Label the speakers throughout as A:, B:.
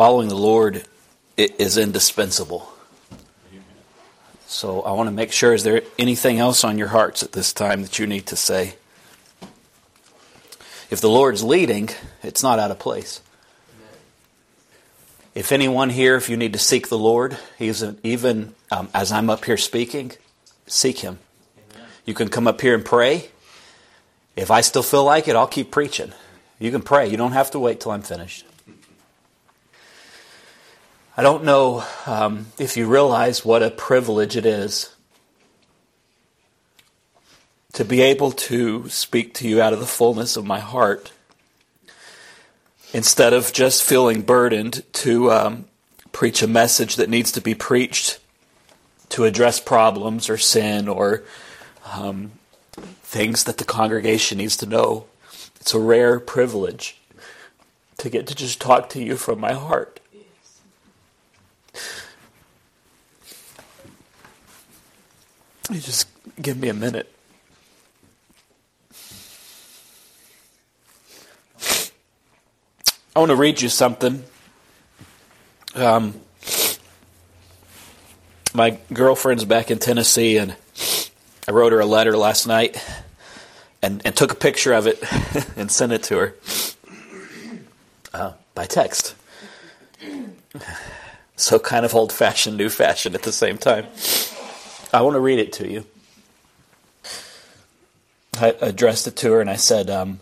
A: following the Lord is indispensable. So I want to make sure is there anything else on your hearts at this time that you need to say? If the Lord's leading, it's not out of place. If anyone here, if you need to seek the Lord, even um, as I'm up here speaking, seek Him. You can come up here and pray. If I still feel like it, I'll keep preaching. You can pray. You don't have to wait till I'm finished. I don't know um, if you realize what a privilege it is to be able to speak to you out of the fullness of my heart instead of just feeling burdened to um, preach a message that needs to be preached to address problems or sin or um, things that the congregation needs to know. It's a rare privilege to get to just talk to you from my heart. You just give me a minute. I want to read you something. Um, my girlfriend's back in Tennessee, and I wrote her a letter last night and, and took a picture of it and sent it to her uh, by text. So kind of old fashioned, new fashioned at the same time. I want to read it to you. I addressed it to her and I said, um,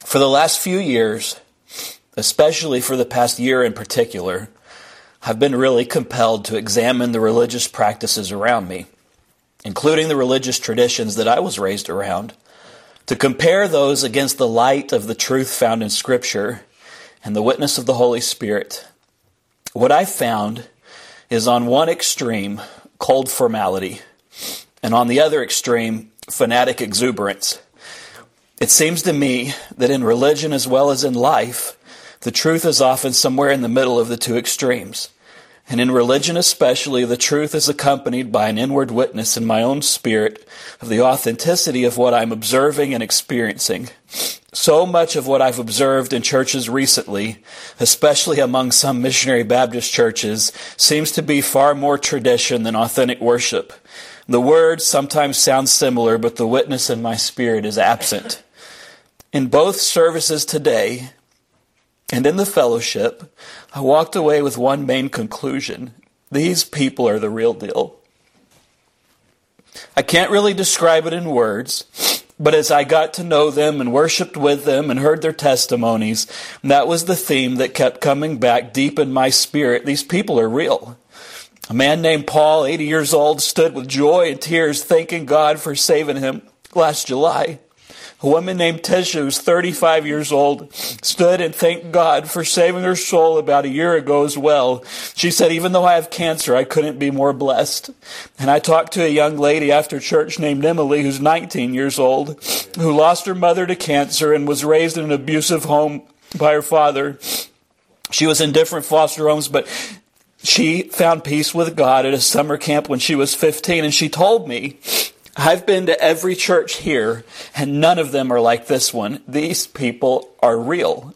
A: For the last few years, especially for the past year in particular, I've been really compelled to examine the religious practices around me, including the religious traditions that I was raised around, to compare those against the light of the truth found in Scripture and the witness of the Holy Spirit. What I found is on one extreme, cold formality, and on the other extreme, fanatic exuberance. It seems to me that in religion as well as in life, the truth is often somewhere in the middle of the two extremes. And in religion especially, the truth is accompanied by an inward witness in my own spirit of the authenticity of what I'm observing and experiencing. So much of what I've observed in churches recently, especially among some missionary Baptist churches, seems to be far more tradition than authentic worship. The words sometimes sound similar, but the witness in my spirit is absent. In both services today, and in the fellowship, I walked away with one main conclusion. These people are the real deal. I can't really describe it in words, but as I got to know them and worshiped with them and heard their testimonies, that was the theme that kept coming back deep in my spirit. These people are real. A man named Paul, 80 years old, stood with joy and tears thanking God for saving him last July. A woman named Tisha, who's 35 years old, stood and thanked God for saving her soul about a year ago as well. She said, even though I have cancer, I couldn't be more blessed. And I talked to a young lady after church named Emily, who's 19 years old, who lost her mother to cancer and was raised in an abusive home by her father. She was in different foster homes, but she found peace with God at a summer camp when she was 15. And she told me I've been to every church here, and none of them are like this one. These people are real.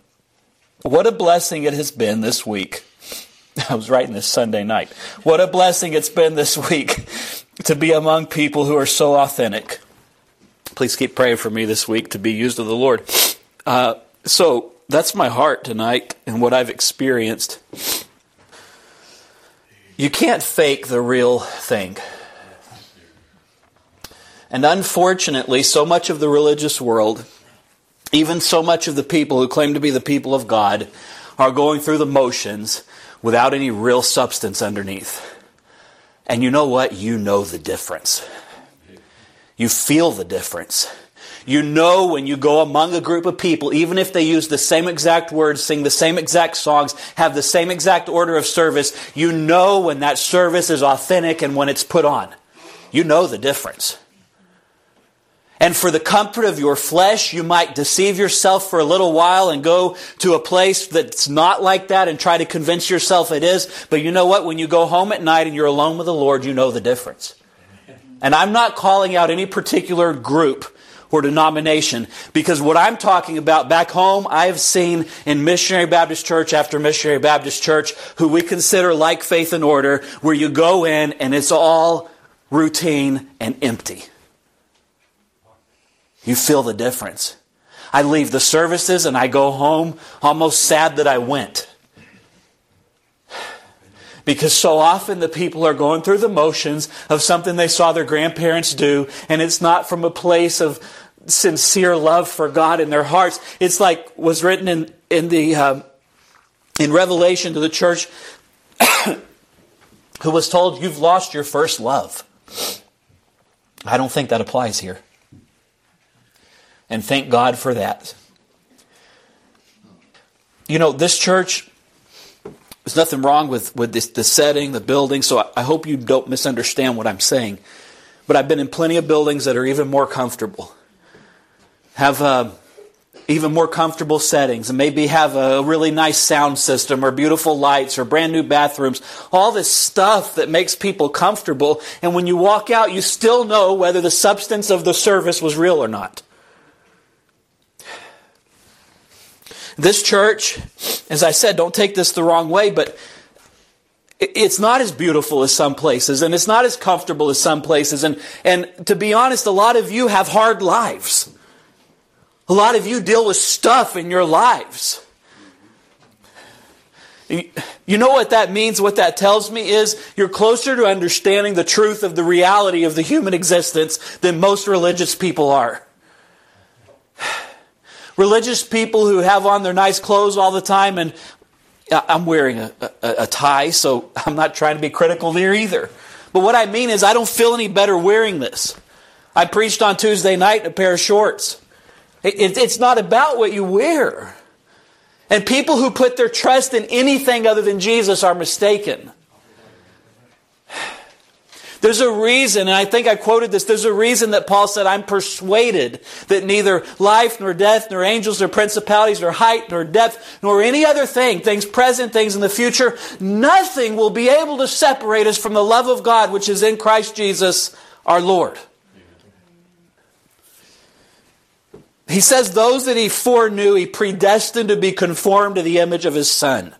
A: What a blessing it has been this week. I was writing this Sunday night. What a blessing it's been this week to be among people who are so authentic. Please keep praying for me this week to be used of the Lord. Uh, so that's my heart tonight and what I've experienced. You can't fake the real thing. And unfortunately, so much of the religious world, even so much of the people who claim to be the people of God, are going through the motions without any real substance underneath. And you know what? You know the difference. You feel the difference. You know when you go among a group of people, even if they use the same exact words, sing the same exact songs, have the same exact order of service, you know when that service is authentic and when it's put on. You know the difference. And for the comfort of your flesh, you might deceive yourself for a little while and go to a place that's not like that and try to convince yourself it is. But you know what? When you go home at night and you're alone with the Lord, you know the difference. And I'm not calling out any particular group or denomination. Because what I'm talking about back home, I have seen in Missionary Baptist Church after Missionary Baptist Church, who we consider like faith and order, where you go in and it's all routine and empty. You feel the difference. I leave the services and I go home almost sad that I went. Because so often the people are going through the motions of something they saw their grandparents do, and it's not from a place of sincere love for God in their hearts. It's like was written in, in the um, in Revelation to the church who was told, You've lost your first love. I don't think that applies here. And thank God for that. You know, this church there's nothing wrong with, with this, the setting, the building, so I, I hope you don't misunderstand what I'm saying. But I've been in plenty of buildings that are even more comfortable, have uh, even more comfortable settings, and maybe have a really nice sound system or beautiful lights or brand new bathrooms. All this stuff that makes people comfortable, and when you walk out, you still know whether the substance of the service was real or not. This church, as I said, don't take this the wrong way, but it's not as beautiful as some places, and it's not as comfortable as some places. And, and to be honest, a lot of you have hard lives. A lot of you deal with stuff in your lives. You know what that means? What that tells me is you're closer to understanding the truth of the reality of the human existence than most religious people are. Religious people who have on their nice clothes all the time, and uh, I'm wearing a, a, a tie, so I'm not trying to be critical there either. But what I mean is, I don't feel any better wearing this. I preached on Tuesday night in a pair of shorts. It, it, it's not about what you wear. And people who put their trust in anything other than Jesus are mistaken. There's a reason, and I think I quoted this, there's a reason that Paul said, I'm persuaded that neither life, nor death, nor angels, nor principalities, nor height, nor depth, nor any other thing, things present, things in the future, nothing will be able to separate us from the love of God which is in Christ Jesus our Lord. He says, Those that he foreknew, he predestined to be conformed to the image of his Son.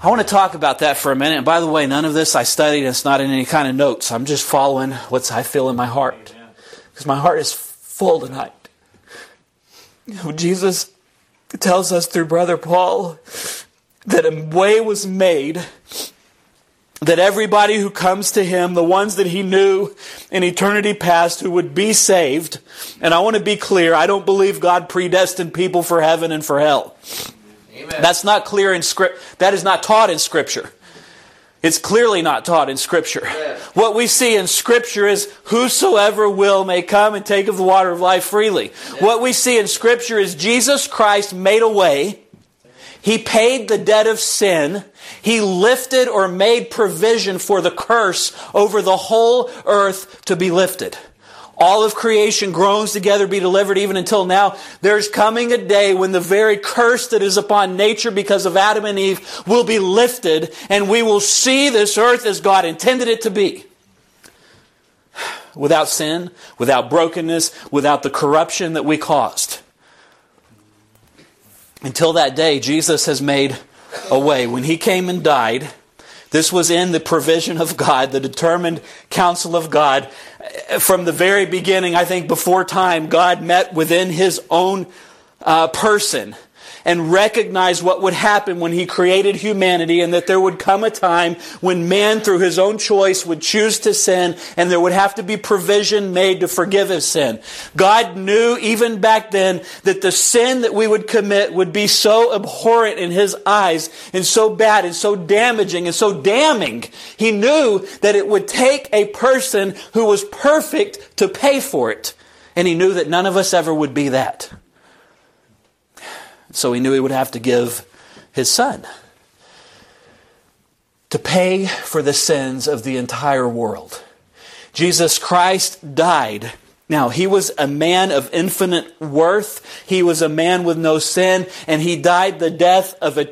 A: I want to talk about that for a minute. And by the way, none of this I studied. It's not in any kind of notes. I'm just following what I feel in my heart. Because my heart is full tonight. Jesus tells us through Brother Paul that a way was made that everybody who comes to him, the ones that he knew in eternity past who would be saved, and I want to be clear, I don't believe God predestined people for heaven and for hell. Amen. That's not clear in script. That is not taught in Scripture. It's clearly not taught in Scripture. What we see in Scripture is whosoever will may come and take of the water of life freely. What we see in Scripture is Jesus Christ made a way. He paid the debt of sin. He lifted or made provision for the curse over the whole earth to be lifted. All of creation groans together be delivered even until now. There's coming a day when the very curse that is upon nature because of Adam and Eve will be lifted and we will see this earth as God intended it to be. Without sin, without brokenness, without the corruption that we caused. Until that day, Jesus has made a way. When He came and died, this was in the provision of God, the determined counsel of God. From the very beginning, I think before time, God met within His own uh, person and recognized what would happen when he created humanity and that there would come a time when man through his own choice would choose to sin and there would have to be provision made to forgive his sin. God knew even back then that the sin that we would commit would be so abhorrent in his eyes and so bad and so damaging and so damning. He knew that it would take a person who was perfect to pay for it. And he knew that none of us ever would be that. So he knew he would have to give his son to pay for the sins of the entire world. Jesus Christ died. Now, he was a man of infinite worth. He was a man with no sin, and he died the death of a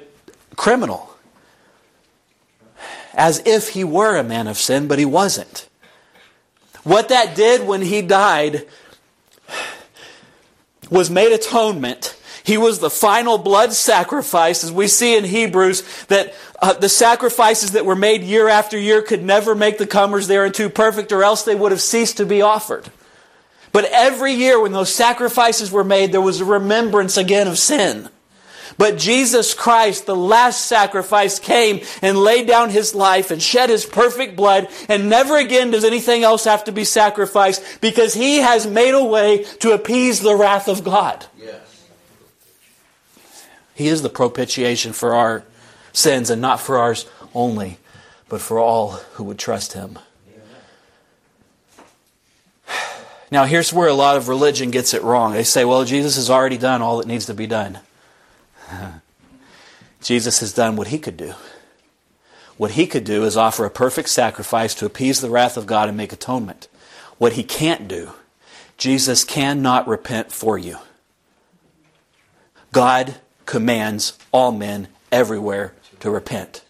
A: criminal. As if he were a man of sin, but he wasn't. What that did when he died was made atonement. He was the final blood sacrifice, as we see in Hebrews, that uh, the sacrifices that were made year after year could never make the comers thereunto perfect, or else they would have ceased to be offered. But every year when those sacrifices were made, there was a remembrance again of sin. But Jesus Christ, the last sacrifice, came and laid down his life and shed his perfect blood, and never again does anything else have to be sacrificed because he has made a way to appease the wrath of God. Yes. He is the propitiation for our sins, and not for ours only, but for all who would trust him. Now, here's where a lot of religion gets it wrong. They say, well, Jesus has already done all that needs to be done. Jesus has done what he could do. What he could do is offer a perfect sacrifice to appease the wrath of God and make atonement. What he can't do, Jesus cannot repent for you. God commands all men everywhere to repent.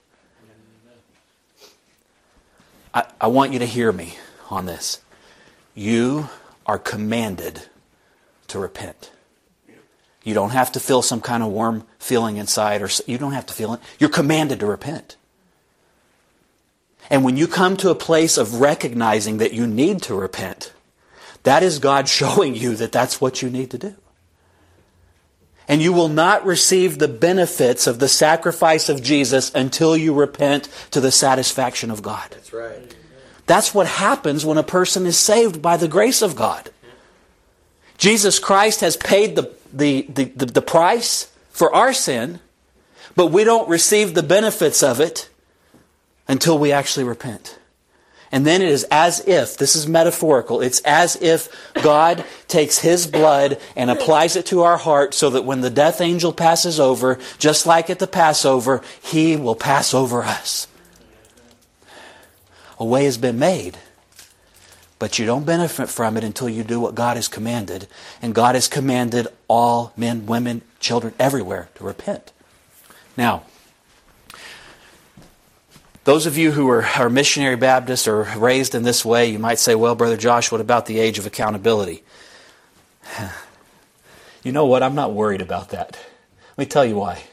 A: I, I want you to hear me on this. You are commanded to repent. You don't have to feel some kind of warm feeling inside, or you don't have to feel it. You're commanded to repent. And when you come to a place of recognizing that you need to repent, that is God showing you that that's what you need to do. And you will not receive the benefits of the sacrifice of Jesus until you repent to the satisfaction of God.
B: That's right.
A: That's what happens when a person is saved by the grace of God. Jesus Christ has paid the the, the, the, the price for our sin, but we don't receive the benefits of it until we actually repent. And then it is as if, this is metaphorical, it's as if God takes His blood and applies it to our heart so that when the death angel passes over, just like at the Passover, He will pass over us. A way has been made but you don't benefit from it until you do what God has commanded. And God has commanded all men, women, children, everywhere to repent. Now, those of you who are, are missionary Baptists or raised in this way, you might say, well, Brother Josh, what about the age of accountability? You know what? I'm not worried about that. Let me tell you why.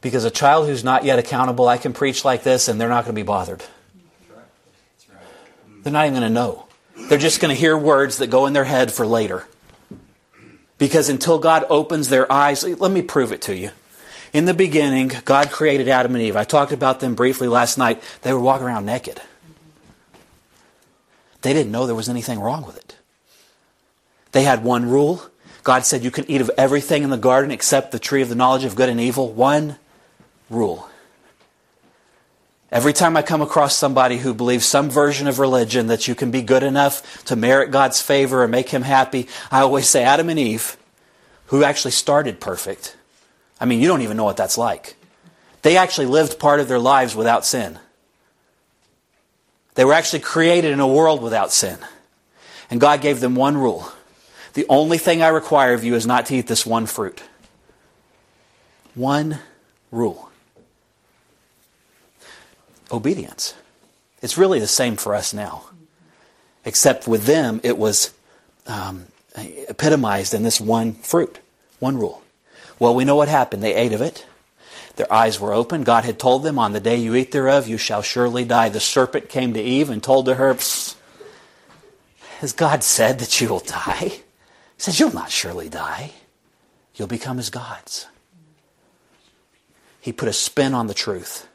A: Because a child who's not yet accountable, I can preach like this and they're not going to be bothered. They're not even going to know. They're just going to hear words that go in their head for later. Because until God opens their eyes, let me prove it to you. In the beginning, God created Adam and Eve. I talked about them briefly last night. They were walking around naked. They didn't know there was anything wrong with it. They had one rule. God said, You can eat of everything in the garden except the tree of the knowledge of good and evil. One rule. Every time I come across somebody who believes some version of religion that you can be good enough to merit God's favor and make Him happy, I always say Adam and Eve, who actually started perfect. I mean, you don't even know what that's like. They actually lived part of their lives without sin. They were actually created in a world without sin. And God gave them one rule. The only thing I require of you is not to eat this one fruit. One rule obedience. It's really the same for us now. Except with them, it was um, epitomized in this one fruit, one rule. Well, we know what happened. They ate of it. Their eyes were open. God had told them, On the day you eat thereof, you shall surely die. The serpent came to Eve and told to her, Has God said that you will die? He says, You'll not surely die. You'll become as gods. He put a spin on the truth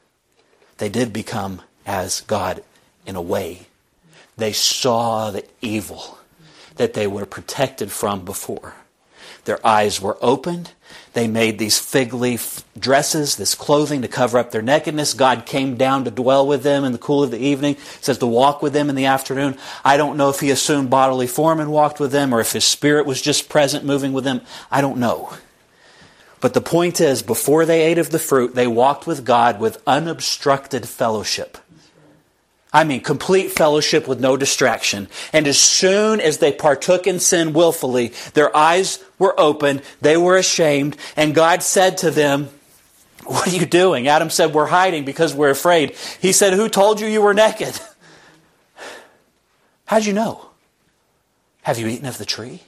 A: they did become as God in a way. They saw the evil that they were protected from before. Their eyes were opened. They made these fig leaf dresses, this clothing to cover up their nakedness. God came down to dwell with them in the cool of the evening. It says to walk with them in the afternoon. I don't know if he assumed bodily form and walked with them or if his spirit was just present moving with them. I don't know. But the point is, before they ate of the fruit, they walked with God with unobstructed fellowship. I mean, complete fellowship with no distraction. And as soon as they partook in sin willfully, their eyes were opened, they were ashamed, and God said to them, What are you doing? Adam said, We're hiding because we're afraid. He said, Who told you you were naked? How'd you know? Have you eaten of the tree?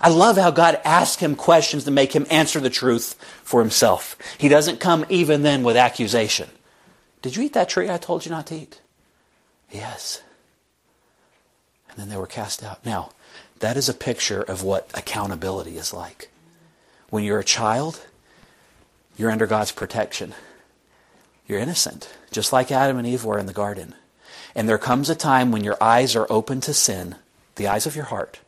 A: I love how God asks him questions to make him answer the truth for himself. He doesn't come even then with accusation. Did you eat that tree I told you not to eat? Yes. And then they were cast out. Now, that is a picture of what accountability is like. When you're a child, you're under God's protection. You're innocent, just like Adam and Eve were in the garden. And there comes a time when your eyes are open to sin, the eyes of your heart.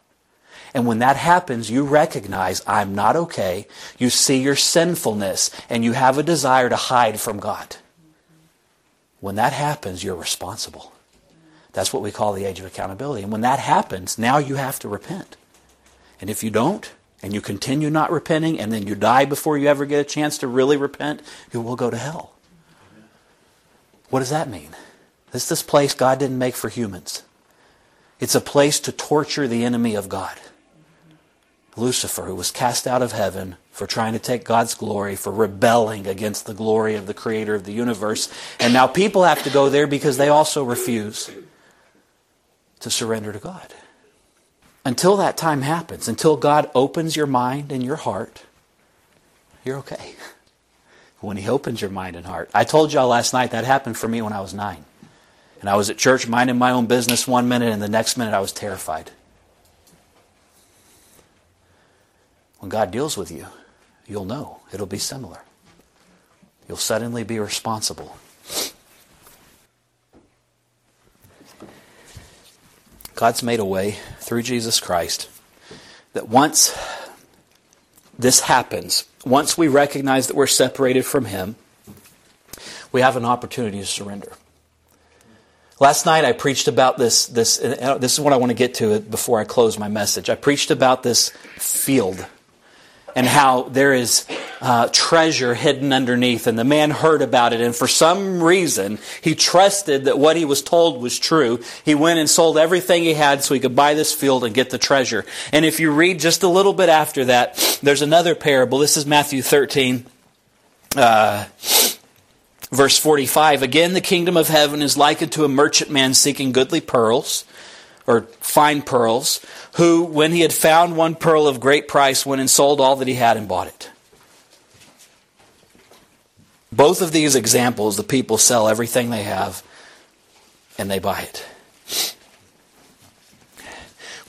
A: And when that happens, you recognize, I'm not okay. You see your sinfulness, and you have a desire to hide from God. When that happens, you're responsible. That's what we call the age of accountability. And when that happens, now you have to repent. And if you don't, and you continue not repenting, and then you die before you ever get a chance to really repent, you will go to hell. What does that mean? This is this place God didn't make for humans. It's a place to torture the enemy of God. Lucifer, who was cast out of heaven for trying to take God's glory, for rebelling against the glory of the creator of the universe. And now people have to go there because they also refuse to surrender to God. Until that time happens, until God opens your mind and your heart, you're okay. When He opens your mind and heart. I told y'all last night that happened for me when I was nine. And I was at church minding my own business one minute, and the next minute I was terrified. When God deals with you, you'll know. It'll be similar. You'll suddenly be responsible. God's made a way through Jesus Christ that once this happens, once we recognize that we're separated from Him, we have an opportunity to surrender. Last night I preached about this. This, uh, this is what I want to get to before I close my message. I preached about this field and how there is uh, treasure hidden underneath. And the man heard about it, and for some reason, he trusted that what he was told was true. He went and sold everything he had so he could buy this field and get the treasure. And if you read just a little bit after that, there's another parable. This is Matthew 13. Uh, verse 45 Again, the kingdom of heaven is likened to a merchant man seeking goodly pearls or fine pearls, who, when he had found one pearl of great price, went and sold all that he had and bought it. Both of these examples, the people sell everything they have and they buy it.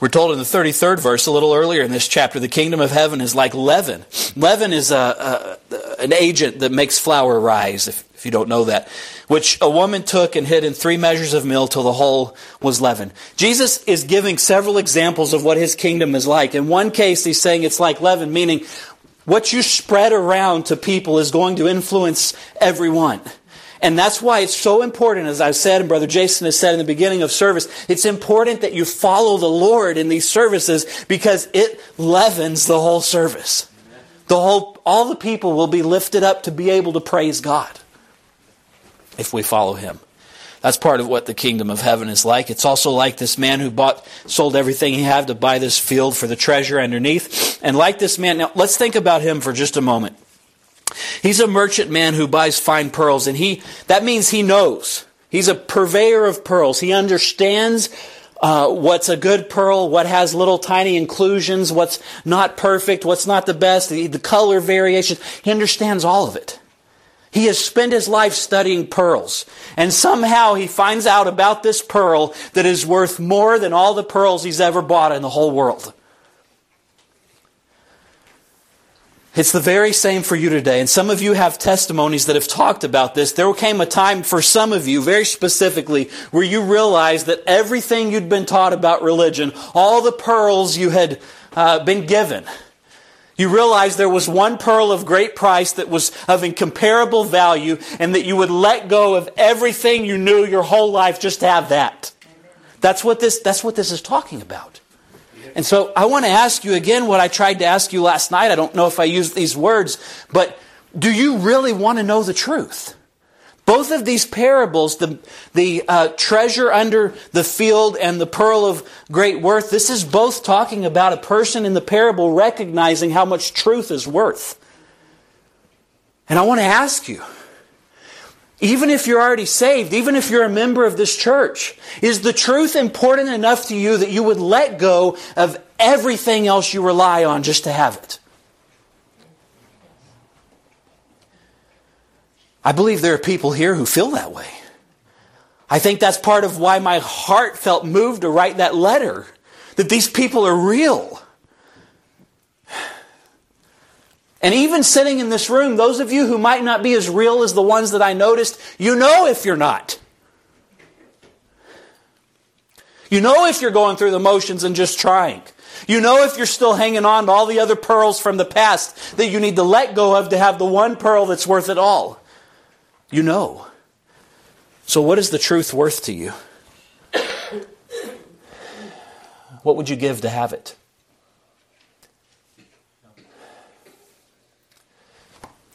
A: We're told in the 33rd verse, a little earlier in this chapter, the kingdom of heaven is like leaven. Leaven is a, a an agent that makes flour rise, if, if you don't know that, which a woman took and hid in three measures of meal till the whole was leavened. Jesus is giving several examples of what his kingdom is like. In one case, he's saying it's like leaven, meaning what you spread around to people is going to influence everyone. And that's why it's so important, as I've said, and Brother Jason has said in the beginning of service, it's important that you follow the Lord in these services because it leavens the whole service. The whole, all the people will be lifted up to be able to praise God if we follow Him. That's part of what the kingdom of heaven is like. It's also like this man who bought, sold everything he had to buy this field for the treasure underneath. And like this man, now let's think about him for just a moment. He's a merchant man who buys fine pearls, and he, that means he knows. He's a purveyor of pearls. He understands uh, what's a good pearl, what has little tiny inclusions, what's not perfect, what's not the best, the, the color variation. He understands all of it. He has spent his life studying pearls. And somehow he finds out about this pearl that is worth more than all the pearls he's ever bought in the whole world. It's the very same for you today. And some of you have testimonies that have talked about this. There came a time for some of you, very specifically, where you realized that everything you'd been taught about religion, all the pearls you had uh, been given, you realize there was one pearl of great price that was of incomparable value, and that you would let go of everything you knew your whole life just to have that. That's what this, that's what this is talking about. And so I want to ask you again what I tried to ask you last night. I don't know if I used these words, but do you really want to know the truth? Both of these parables, the, the uh, treasure under the field and the pearl of great worth, this is both talking about a person in the parable recognizing how much truth is worth. And I want to ask you, Even if you're already saved, even if you're a member of this church, is the truth important enough to you that you would let go of everything else you rely on just to have it? I believe there are people here who feel that way. I think that's part of why my heart felt moved to write that letter. That these people are real. And even sitting in this room, those of you who might not be as real as the ones that I noticed, you know if you're not. You know if you're going through the motions and just trying. You know if you're still hanging on to all the other pearls from the past that you need to let go of to have the one pearl that's worth it all. You know. So, what is the truth worth to you? What would you give to have it?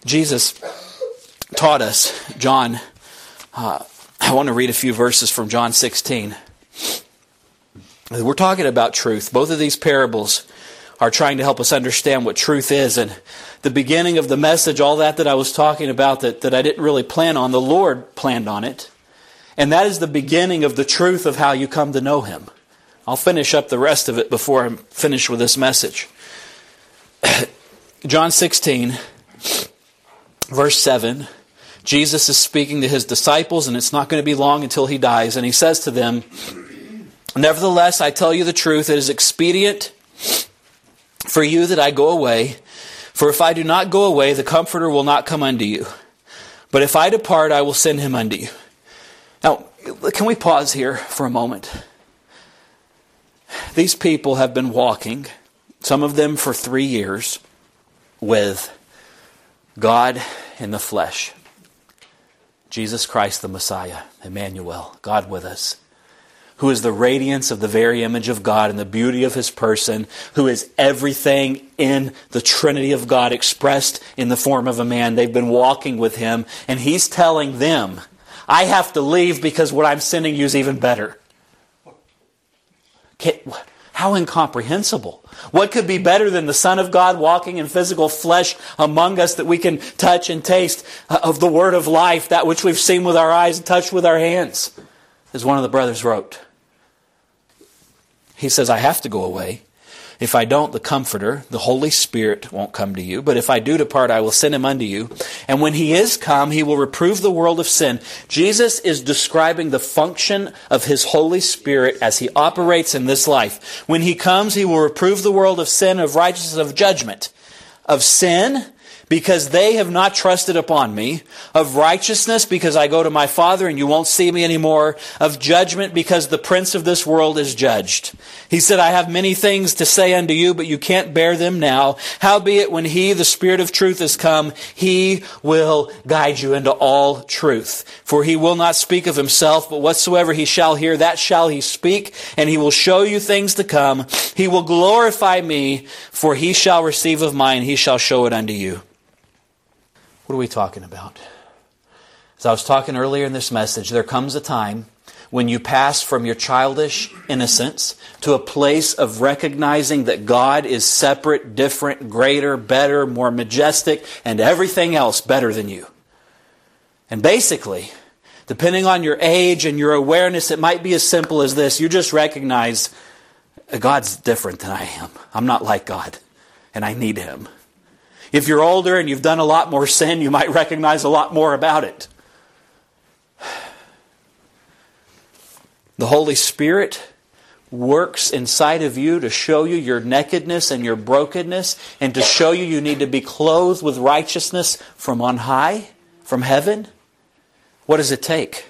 A: Jesus taught us, John, uh, I want to read a few verses from John 16. We're talking about truth. Both of these parables are trying to help us understand what truth is. And the beginning of the message, all that that I was talking about that, that I didn't really plan on, the Lord planned on it. And that is the beginning of the truth of how you come to know Him. I'll finish up the rest of it before I'm finished with this message. John 16, verse 7. Jesus is speaking to his disciples, and it's not going to be long until he dies. And he says to them, Nevertheless, I tell you the truth, it is expedient for you that I go away. For if I do not go away, the Comforter will not come unto you. But if I depart, I will send him unto you. Now, can we pause here for a moment? These people have been walking, some of them for three years, with God in the flesh. Jesus Christ, the Messiah, Emmanuel, God with us who is the radiance of the very image of God and the beauty of his person, who is everything in the Trinity of God expressed in the form of a man. They've been walking with him, and he's telling them, I have to leave because what I'm sending you is even better. How incomprehensible. What could be better than the Son of God walking in physical flesh among us that we can touch and taste uh, of the Word of life, that which we've seen with our eyes and touched with our hands? As one of the brothers wrote. He says, I have to go away. If I don't, the Comforter, the Holy Spirit, won't come to you. But if I do depart, I will send him unto you. And when he is come, he will reprove the world of sin. Jesus is describing the function of his Holy Spirit as he operates in this life. When he comes, he will reprove the world of sin, of righteousness, of judgment. Of sin, because they have not trusted upon me, of righteousness because I go to my Father and you won't see me anymore, of judgment because the prince of this world is judged. He said, I have many things to say unto you, but you can't bear them now. Howbeit when he, the Spirit of truth, is come, he will guide you into all truth. For he will not speak of himself, but whatsoever he shall hear, that shall he speak, and he will show you things to come. He will glorify me, for he shall receive of mine, he shall show it unto you. What are we talking about? As I was talking earlier in this message, there comes a time when you pass from your childish innocence to a place of recognizing that God is separate, different, greater, better, more majestic, and everything else better than you. And basically, depending on your age and your awareness, it might be as simple as this. You just recognize God's different than I am. I'm not like God, and I need Him. If you're older and you've done a lot more sin, you might recognize a lot more about it. The Holy Spirit works inside of you to show you your nakedness and your brokenness and to show you you need to be clothed with righteousness from on high, from heaven. What does it take?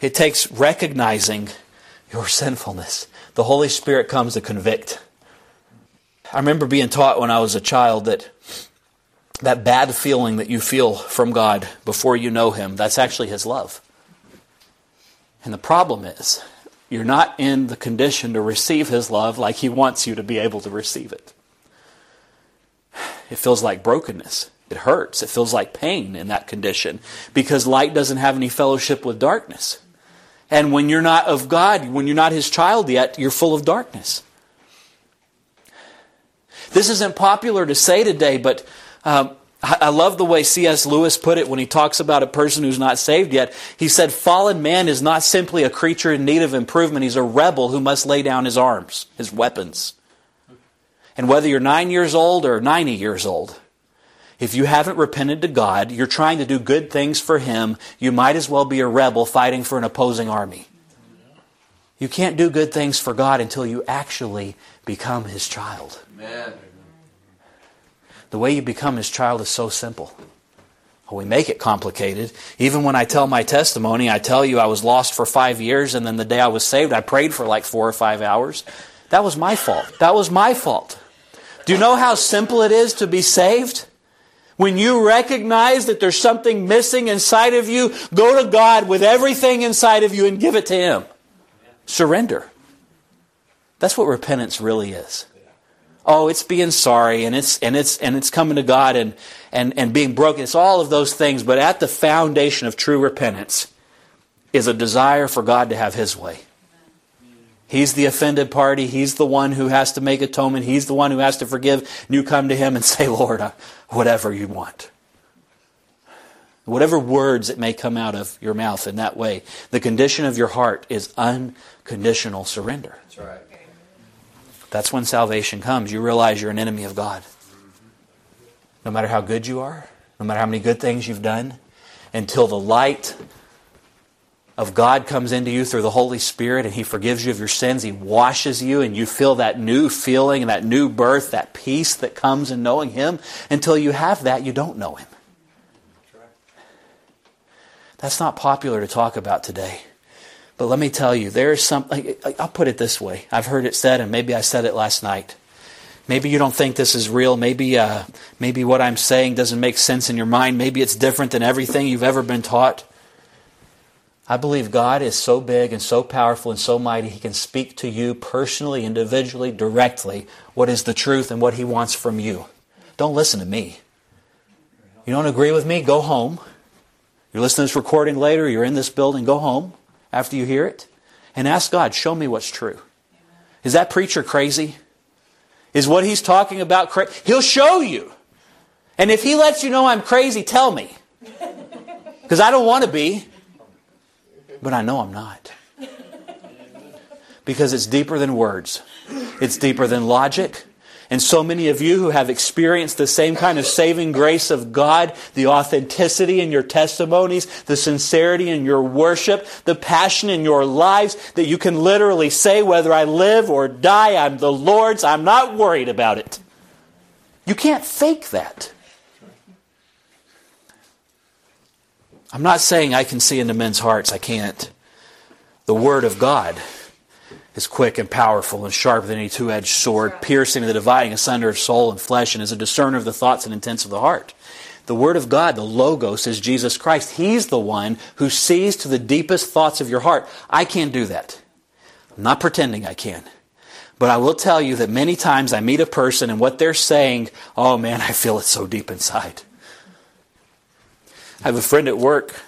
A: It takes recognizing your sinfulness. The Holy Spirit comes to convict. I remember being taught when I was a child that that bad feeling that you feel from God before you know Him, that's actually His love. And the problem is, you're not in the condition to receive His love like He wants you to be able to receive it. It feels like brokenness. It hurts. It feels like pain in that condition because light doesn't have any fellowship with darkness. And when you're not of God, when you're not His child yet, you're full of darkness. This isn't popular to say today, but um, I love the way C.S. Lewis put it when he talks about a person who's not saved yet. He said, Fallen man is not simply a creature in need of improvement, he's a rebel who must lay down his arms, his weapons. And whether you're nine years old or 90 years old, if you haven't repented to God, you're trying to do good things for Him, you might as well be a rebel fighting for an opposing army. You can't do good things for God until you actually become His child. Amen. The way you become His child is so simple. Well, we make it complicated. Even when I tell my testimony, I tell you I was lost for five years, and then the day I was saved, I prayed for like four or five hours. That was my fault. That was my fault. Do you know how simple it is to be saved? When you recognize that there's something missing inside of you, go to God with everything inside of you and give it to Him. Surrender. That's what repentance really is. Oh, it's being sorry and it's and it's and it's coming to God and and, and being broken. It's all of those things, but at the foundation of true repentance is a desire for God to have His way. He's the offended party. He's the one who has to make atonement. He's the one who has to forgive. And you come to Him and say, Lord, uh, whatever you want. Whatever words it may come out of your mouth in that way, the condition of your heart is unconditional surrender. That's right. That's when salvation comes. You realize you're an enemy of God. No matter how good you are, no matter how many good things you've done, until the light of God comes into you through the Holy Spirit and He forgives you of your sins. He washes you and you feel that new feeling and that new birth, that peace that comes in knowing Him. Until you have that, you don't know Him. That's not popular to talk about today. But let me tell you, there is something, I'll put it this way. I've heard it said, and maybe I said it last night. Maybe you don't think this is real. Maybe, uh, maybe what I'm saying doesn't make sense in your mind. Maybe it's different than everything you've ever been taught. I believe God is so big and so powerful and so mighty, He can speak to you personally, individually, directly what is the truth and what He wants from you. Don't listen to me. You don't agree with me? Go home. You're listening to this recording later, you're in this building, go home after you hear it and ask God, show me what's true. Is that preacher crazy? Is what he's talking about crazy? He'll show you. And if he lets you know I'm crazy, tell me. Because I don't want to be but I know I'm not. Because it's deeper than words, it's deeper than logic. And so many of you who have experienced the same kind of saving grace of God, the authenticity in your testimonies, the sincerity in your worship, the passion in your lives, that you can literally say, whether I live or die, I'm the Lord's, I'm not worried about it. You can't fake that. I'm not saying I can see into men's hearts. I can't. The Word of God is quick and powerful and sharper than any two edged sword, piercing the dividing asunder of soul and flesh, and is a discerner of the thoughts and intents of the heart. The Word of God, the Logos, is Jesus Christ. He's the one who sees to the deepest thoughts of your heart. I can't do that. I'm not pretending I can. But I will tell you that many times I meet a person and what they're saying, oh man, I feel it so deep inside. I have a friend at work,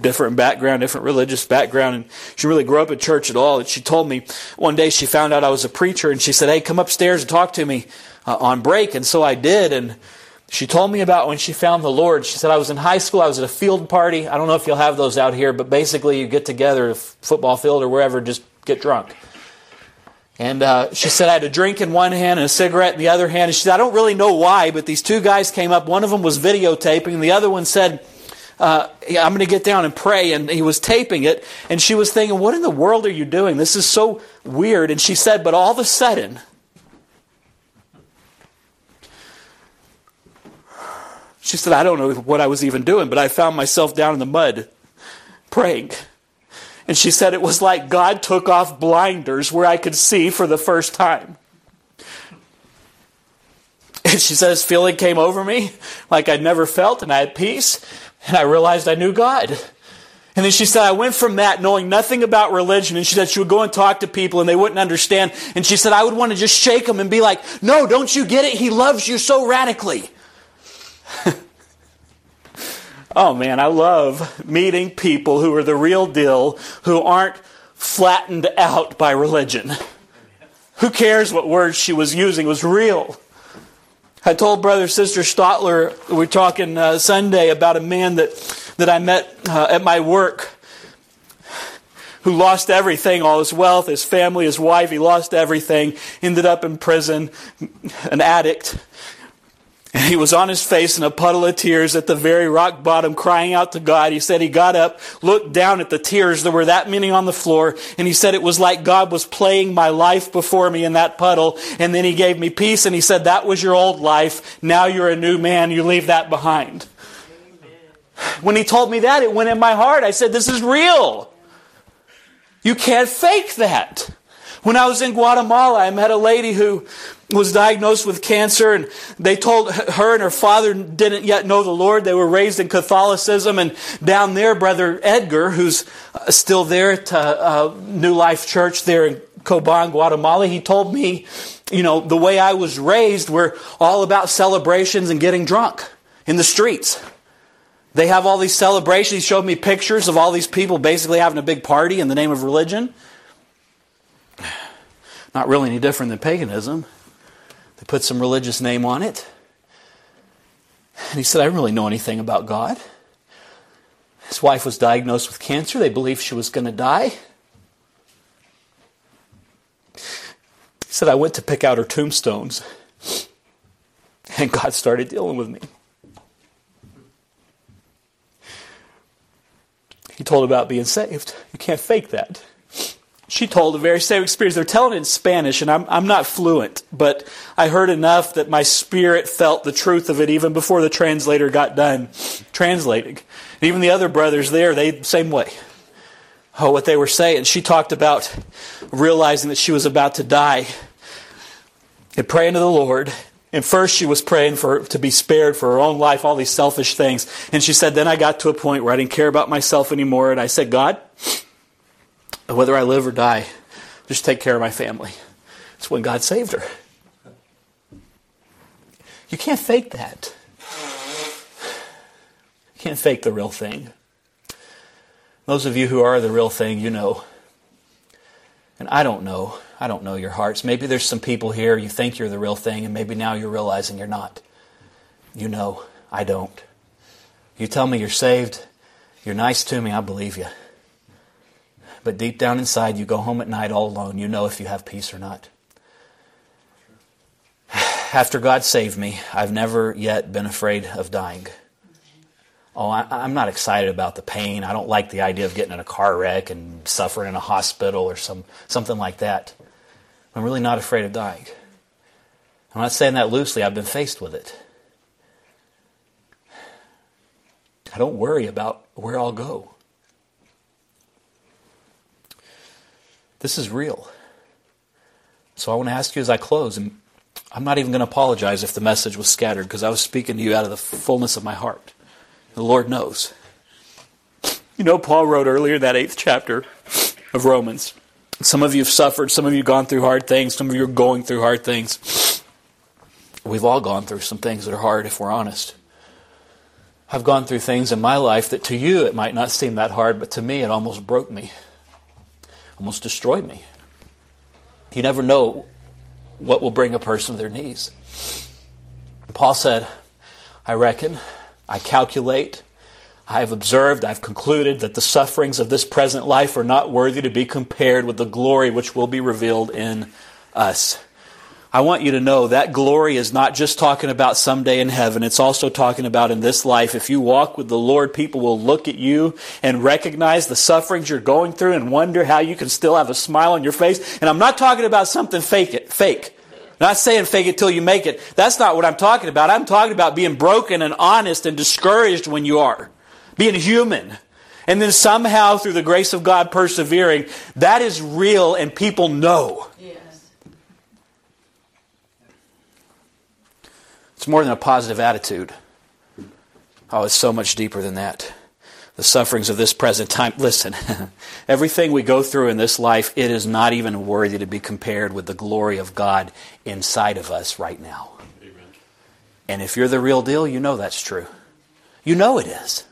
A: different background, different religious background, and she really grew up in church at all. And she told me one day she found out I was a preacher, and she said, "Hey, come upstairs and talk to me uh, on break." And so I did, and she told me about when she found the Lord. She said, I was in high school, I was at a field party. I don't know if you'll have those out here, but basically you get together, football field or wherever, just get drunk. And uh, she said, I had a drink in one hand and a cigarette in the other hand. And she said, I don't really know why, but these two guys came up. One of them was videotaping, and the other one said, uh, I'm going to get down and pray. And he was taping it. And she was thinking, What in the world are you doing? This is so weird. And she said, But all of a sudden, she said, I don't know what I was even doing, but I found myself down in the mud praying. And she said, It was like God took off blinders where I could see for the first time. And she says, feeling came over me like I'd never felt, and I had peace. And I realized I knew God. And then she said, I went from that knowing nothing about religion. And she said she would go and talk to people and they wouldn't understand. And she said, I would want to just shake them and be like, No, don't you get it? He loves you so radically. oh man, I love meeting people who are the real deal, who aren't flattened out by religion. Who cares what words she was using? Was real. I told Brother Sister Stotler, we are talking uh, Sunday about a man that, that I met uh, at my work who lost everything, all his wealth, his family, his wife. He lost everything, ended up in prison, an addict. And he was on his face in a puddle of tears at the very rock bottom, crying out to God. He said he got up, looked down at the tears. There were that many on the floor. And he said it was like God was playing my life before me in that puddle. And then he gave me peace. And he said, That was your old life. Now you're a new man. You leave that behind. When he told me that, it went in my heart. I said, This is real. You can't fake that. When I was in Guatemala, I met a lady who was diagnosed with cancer and they told her and her father didn't yet know the Lord. They were raised in Catholicism and down there, brother Edgar, who's uh, still there at uh, uh, New Life Church there in Coban, Guatemala, he told me, you know, the way I was raised, we're all about celebrations and getting drunk in the streets. They have all these celebrations. He showed me pictures of all these people basically having a big party in the name of religion. Not really any different than paganism. They put some religious name on it. And he said, I don't really know anything about God. His wife was diagnosed with cancer. They believed she was going to die. He said, I went to pick out her tombstones. And God started dealing with me. He told about being saved. You can't fake that she told a very same experience. They're telling it in Spanish, and I'm, I'm not fluent, but I heard enough that my spirit felt the truth of it even before the translator got done translating. And even the other brothers there, they same way. Oh, what they were saying. She talked about realizing that she was about to die and praying to the Lord. And first she was praying for to be spared for her own life, all these selfish things. And she said, then I got to a point where I didn't care about myself anymore, and I said, God, whether I live or die, just take care of my family. It's when God saved her. You can't fake that. You can't fake the real thing. Those of you who are the real thing, you know. And I don't know. I don't know your hearts. Maybe there's some people here, you think you're the real thing, and maybe now you're realizing you're not. You know. I don't. You tell me you're saved, you're nice to me, I believe you. But deep down inside, you go home at night all alone. You know if you have peace or not. After God saved me, I've never yet been afraid of dying. Oh, I, am not excited about the pain. I don't like the idea of getting in a car wreck and suffering in a hospital or some, something like that. I'm really not afraid of dying. I'm not saying that loosely. I've been faced with it. I don't worry about where I'll go. This is real. So I want to ask you as I close, and I'm not even going to apologize if the message was scattered because I was speaking to you out of the fullness of my heart. The Lord knows. You know, Paul wrote earlier that eighth chapter of Romans. Some of you have suffered, some of you have gone through hard things, some of you are going through hard things. We've all gone through some things that are hard if we're honest. I've gone through things in my life that to you it might not seem that hard, but to me it almost broke me almost destroyed me. You never know what will bring a person to their knees. Paul said, I reckon, I calculate, I have observed, I've concluded that the sufferings of this present life are not worthy to be compared with the glory which will be revealed in us. I want you to know that glory is not just talking about someday in heaven, it's also talking about in this life. If you walk with the Lord, people will look at you and recognize the sufferings you're going through and wonder how you can still have a smile on your face. And I'm not talking about something fake it, fake. Not saying fake it till you make it. That's not what I'm talking about. I'm talking about being broken and honest and discouraged when you are. Being human. And then somehow through the grace of God persevering. That is real and people know. It's more than a positive attitude. Oh, it's so much deeper than that. The sufferings of this present time. Listen, everything we go through in this life, it is not even worthy to be compared with the glory of God inside of us right now. Amen. And if you're the real deal, you know that's true. You know it is.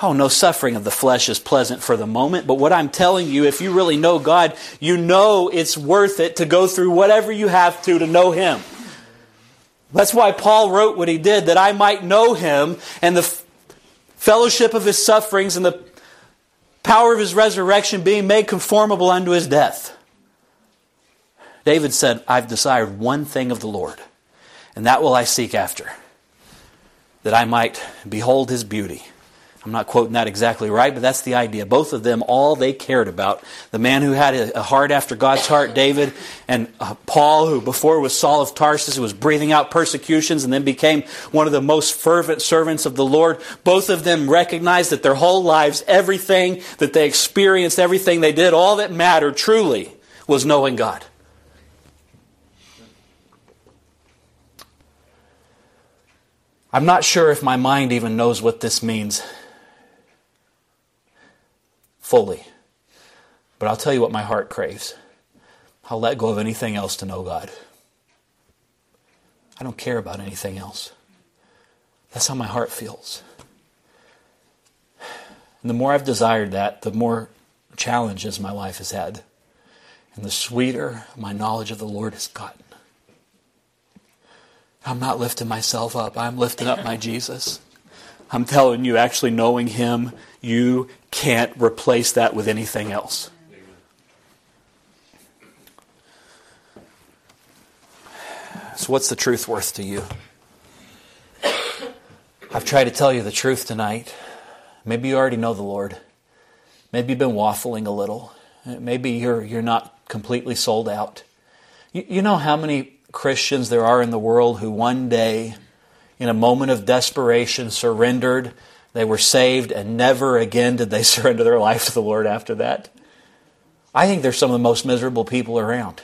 A: Oh, no suffering of the flesh is pleasant for the moment, but what I'm telling you, if you really know God, you know it's worth it to go through whatever you have to to know Him. That's why Paul wrote what he did, that I might know Him and the fellowship of His sufferings and the power of His resurrection being made conformable unto His death. David said, I've desired one thing of the Lord, and that will I seek after, that I might behold His beauty I'm not quoting that exactly right, but that's the idea. Both of them, all they cared about. The man who had a heart after God's heart, David, and uh, Paul, who before was Saul of Tarsus, who was breathing out persecutions and then became one of the most fervent servants of the Lord. Both of them recognized that their whole lives, everything that they experienced, everything they did, all that mattered truly was knowing God. I'm not sure if my mind even knows what this means fully. But I'll tell you what my heart craves. I'll let go of anything else to know God. I don't care about anything else. That's how my heart feels. And the more I've desired that, the more challenges my life has had. And the sweeter my knowledge of the Lord has gotten. I'm not lifting myself up, I'm lifting up my Jesus. I'm telling you, actually knowing Him, you can't replace that with anything else. So, what's the truth worth to you? I've tried to tell you the truth tonight. Maybe you already know the Lord. Maybe you've been waffling a little. Maybe you're, you're not completely sold out. You, you know how many Christians there are in the world who one day, in a moment of desperation, surrendered they were saved, and never again did they surrender their life to the Lord after that. I think they're some of the most miserable people around.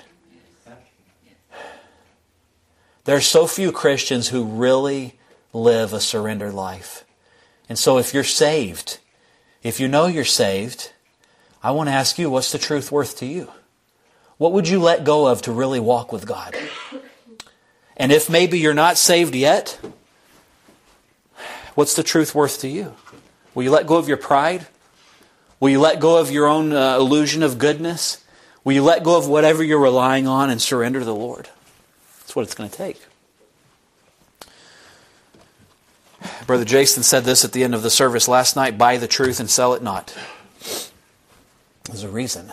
A: There are so few Christians who really live a surrendered life. And so if you're saved, if you know you're saved, I want to ask you, what's the truth worth to you? What would you let go of to really walk with God? And if maybe you're not saved yet, What's the truth worth to you? Will you let go of your pride? Will you let go of your own uh, illusion of goodness? Will you let go of whatever you're relying on and surrender to the Lord? That's what it's going to take. Brother Jason said this at the end of the service last night buy the truth and sell it not. There's a reason.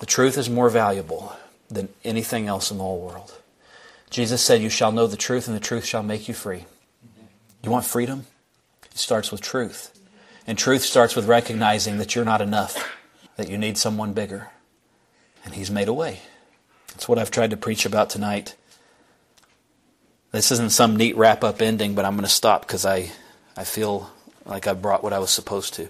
A: The truth is more valuable than anything else in the whole world. Jesus said, You shall know the truth, and the truth shall make you free. You want freedom? It starts with truth. And truth starts with recognizing that you're not enough, that you need someone bigger. And He's made a way. That's what I've tried to preach about tonight. This isn't some neat wrap up ending, but I'm going to stop because I, I feel like I brought what I was supposed to.